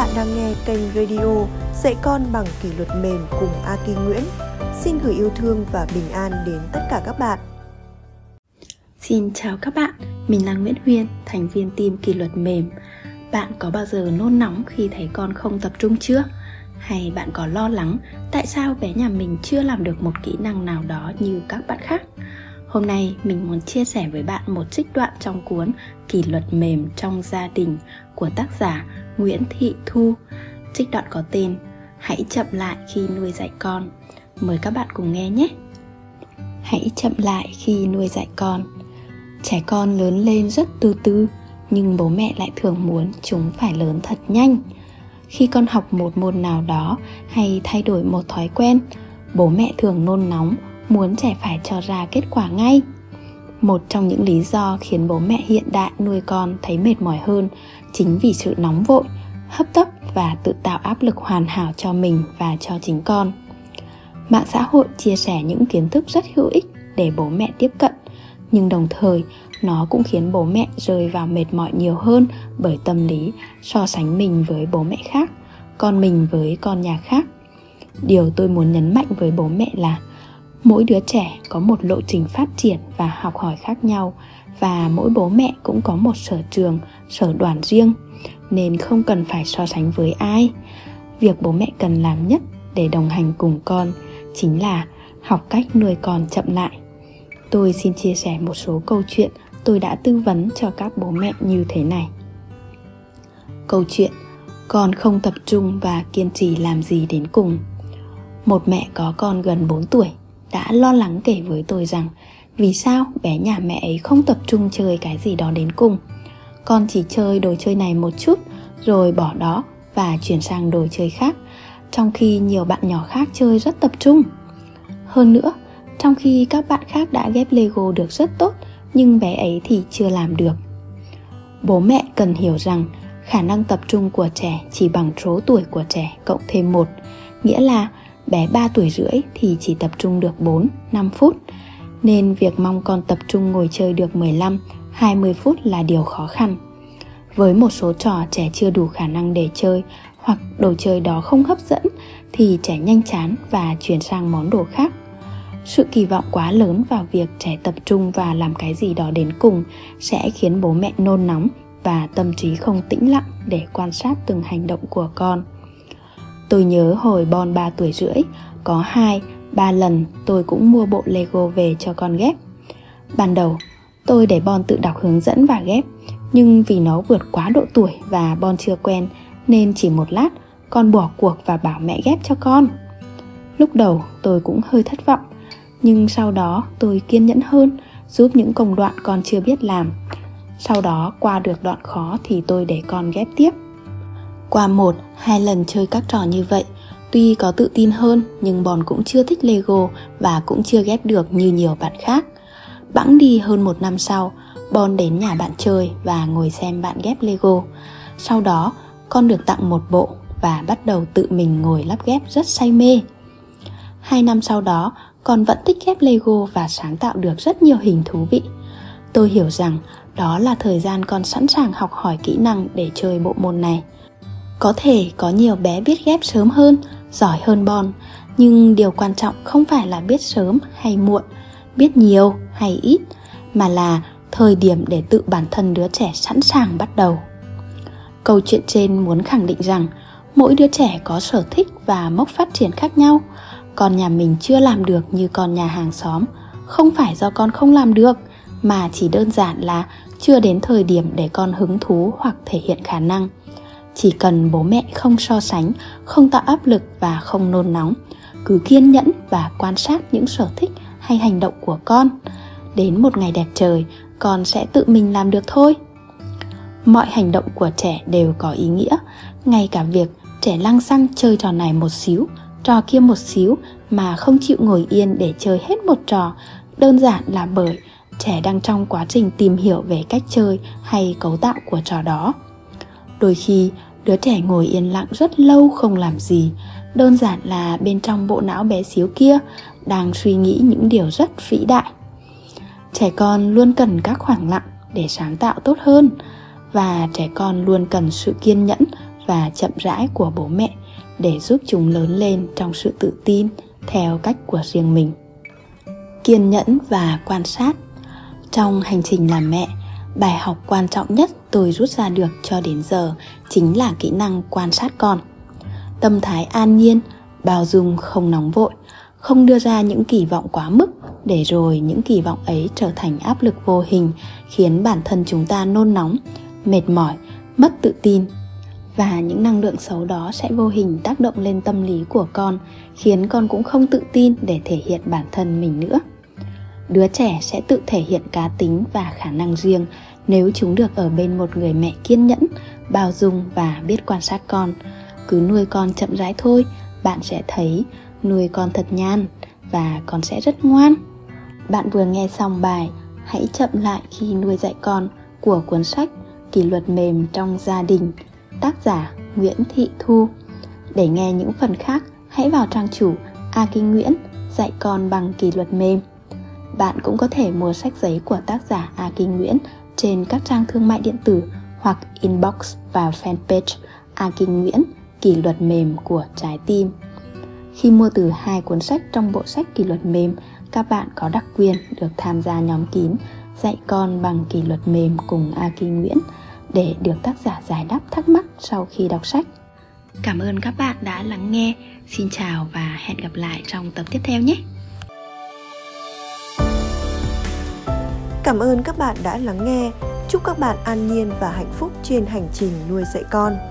bạn đang nghe kênh radio Dạy con bằng kỷ luật mềm cùng Aki Nguyễn. Xin gửi yêu thương và bình an đến tất cả các bạn. Xin chào các bạn, mình là Nguyễn Huyên, thành viên team kỷ luật mềm. Bạn có bao giờ nôn nóng khi thấy con không tập trung chưa? Hay bạn có lo lắng tại sao bé nhà mình chưa làm được một kỹ năng nào đó như các bạn khác? Hôm nay mình muốn chia sẻ với bạn một trích đoạn trong cuốn Kỷ luật mềm trong gia đình của tác giả Nguyễn Thị Thu. Trích đoạn có tên Hãy chậm lại khi nuôi dạy con. Mời các bạn cùng nghe nhé. Hãy chậm lại khi nuôi dạy con. Trẻ con lớn lên rất từ từ, nhưng bố mẹ lại thường muốn chúng phải lớn thật nhanh. Khi con học một môn nào đó hay thay đổi một thói quen, bố mẹ thường nôn nóng muốn trẻ phải cho ra kết quả ngay một trong những lý do khiến bố mẹ hiện đại nuôi con thấy mệt mỏi hơn chính vì sự nóng vội hấp tấp và tự tạo áp lực hoàn hảo cho mình và cho chính con. Mạng xã hội chia sẻ những kiến thức rất hữu ích để bố mẹ tiếp cận, nhưng đồng thời, nó cũng khiến bố mẹ rơi vào mệt mỏi nhiều hơn bởi tâm lý so sánh mình với bố mẹ khác, con mình với con nhà khác. Điều tôi muốn nhấn mạnh với bố mẹ là mỗi đứa trẻ có một lộ trình phát triển và học hỏi khác nhau và mỗi bố mẹ cũng có một sở trường, sở đoàn riêng, nên không cần phải so sánh với ai. Việc bố mẹ cần làm nhất để đồng hành cùng con chính là học cách nuôi con chậm lại. Tôi xin chia sẻ một số câu chuyện tôi đã tư vấn cho các bố mẹ như thế này. Câu chuyện, con không tập trung và kiên trì làm gì đến cùng. Một mẹ có con gần 4 tuổi đã lo lắng kể với tôi rằng vì sao bé nhà mẹ ấy không tập trung chơi cái gì đó đến cùng? Con chỉ chơi đồ chơi này một chút rồi bỏ đó và chuyển sang đồ chơi khác trong khi nhiều bạn nhỏ khác chơi rất tập trung. Hơn nữa trong khi các bạn khác đã ghép lego được rất tốt nhưng bé ấy thì chưa làm được. Bố mẹ cần hiểu rằng khả năng tập trung của trẻ chỉ bằng số tuổi của trẻ cộng thêm một nghĩa là bé 3 tuổi rưỡi thì chỉ tập trung được 4, 5 phút. Nên việc mong con tập trung ngồi chơi được 15, 20 phút là điều khó khăn. Với một số trò trẻ chưa đủ khả năng để chơi hoặc đồ chơi đó không hấp dẫn thì trẻ nhanh chán và chuyển sang món đồ khác. Sự kỳ vọng quá lớn vào việc trẻ tập trung và làm cái gì đó đến cùng sẽ khiến bố mẹ nôn nóng và tâm trí không tĩnh lặng để quan sát từng hành động của con. Tôi nhớ hồi Bon 3 tuổi rưỡi, có hai 3 lần tôi cũng mua bộ Lego về cho con ghép. Ban đầu, tôi để Bon tự đọc hướng dẫn và ghép, nhưng vì nó vượt quá độ tuổi và Bon chưa quen nên chỉ một lát con bỏ cuộc và bảo mẹ ghép cho con. Lúc đầu tôi cũng hơi thất vọng, nhưng sau đó tôi kiên nhẫn hơn, giúp những công đoạn con chưa biết làm. Sau đó qua được đoạn khó thì tôi để con ghép tiếp. Qua một, hai lần chơi các trò như vậy, tuy có tự tin hơn nhưng Bòn cũng chưa thích Lego và cũng chưa ghép được như nhiều bạn khác. Bẵng đi hơn một năm sau, Bon đến nhà bạn chơi và ngồi xem bạn ghép Lego. Sau đó, con được tặng một bộ và bắt đầu tự mình ngồi lắp ghép rất say mê. Hai năm sau đó, con vẫn thích ghép Lego và sáng tạo được rất nhiều hình thú vị. Tôi hiểu rằng đó là thời gian con sẵn sàng học hỏi kỹ năng để chơi bộ môn này. Có thể có nhiều bé biết ghép sớm hơn, giỏi hơn Bon, nhưng điều quan trọng không phải là biết sớm hay muộn, biết nhiều hay ít, mà là thời điểm để tự bản thân đứa trẻ sẵn sàng bắt đầu. Câu chuyện trên muốn khẳng định rằng mỗi đứa trẻ có sở thích và mốc phát triển khác nhau. Con nhà mình chưa làm được như con nhà hàng xóm, không phải do con không làm được, mà chỉ đơn giản là chưa đến thời điểm để con hứng thú hoặc thể hiện khả năng chỉ cần bố mẹ không so sánh, không tạo áp lực và không nôn nóng, cứ kiên nhẫn và quan sát những sở thích hay hành động của con. Đến một ngày đẹp trời, con sẽ tự mình làm được thôi. Mọi hành động của trẻ đều có ý nghĩa, ngay cả việc trẻ lăng xăng chơi trò này một xíu, trò kia một xíu mà không chịu ngồi yên để chơi hết một trò, đơn giản là bởi trẻ đang trong quá trình tìm hiểu về cách chơi hay cấu tạo của trò đó. Đôi khi đứa trẻ ngồi yên lặng rất lâu không làm gì. Đơn giản là bên trong bộ não bé xíu kia đang suy nghĩ những điều rất vĩ đại. Trẻ con luôn cần các khoảng lặng để sáng tạo tốt hơn và trẻ con luôn cần sự kiên nhẫn và chậm rãi của bố mẹ để giúp chúng lớn lên trong sự tự tin theo cách của riêng mình. Kiên nhẫn và quan sát. Trong hành trình làm mẹ bài học quan trọng nhất tôi rút ra được cho đến giờ chính là kỹ năng quan sát con. Tâm thái an nhiên, bao dung không nóng vội, không đưa ra những kỳ vọng quá mức để rồi những kỳ vọng ấy trở thành áp lực vô hình, khiến bản thân chúng ta nôn nóng, mệt mỏi, mất tự tin. Và những năng lượng xấu đó sẽ vô hình tác động lên tâm lý của con, khiến con cũng không tự tin để thể hiện bản thân mình nữa đứa trẻ sẽ tự thể hiện cá tính và khả năng riêng nếu chúng được ở bên một người mẹ kiên nhẫn, bao dung và biết quan sát con. Cứ nuôi con chậm rãi thôi, bạn sẽ thấy nuôi con thật nhan và con sẽ rất ngoan. Bạn vừa nghe xong bài hãy chậm lại khi nuôi dạy con của cuốn sách kỷ luật mềm trong gia đình, tác giả nguyễn thị thu. Để nghe những phần khác, hãy vào trang chủ a kinh nguyễn, dạy con bằng kỷ luật mềm bạn cũng có thể mua sách giấy của tác giả a kinh nguyễn trên các trang thương mại điện tử hoặc inbox vào fanpage a kinh nguyễn, kỷ luật mềm của trái tim khi mua từ hai cuốn sách trong bộ sách kỷ luật mềm, các bạn có đặc quyền được tham gia nhóm kín, dạy con bằng kỷ luật mềm cùng A Kinh Nguyễn để được tác giả giải đáp thắc mắc sau khi đọc sách. Cảm ơn các bạn đã lắng nghe. Xin chào và hẹn gặp lại trong tập tiếp theo nhé. Cảm ơn các bạn đã lắng nghe. Chúc các bạn an nhiên và hạnh phúc trên hành trình nuôi dạy con.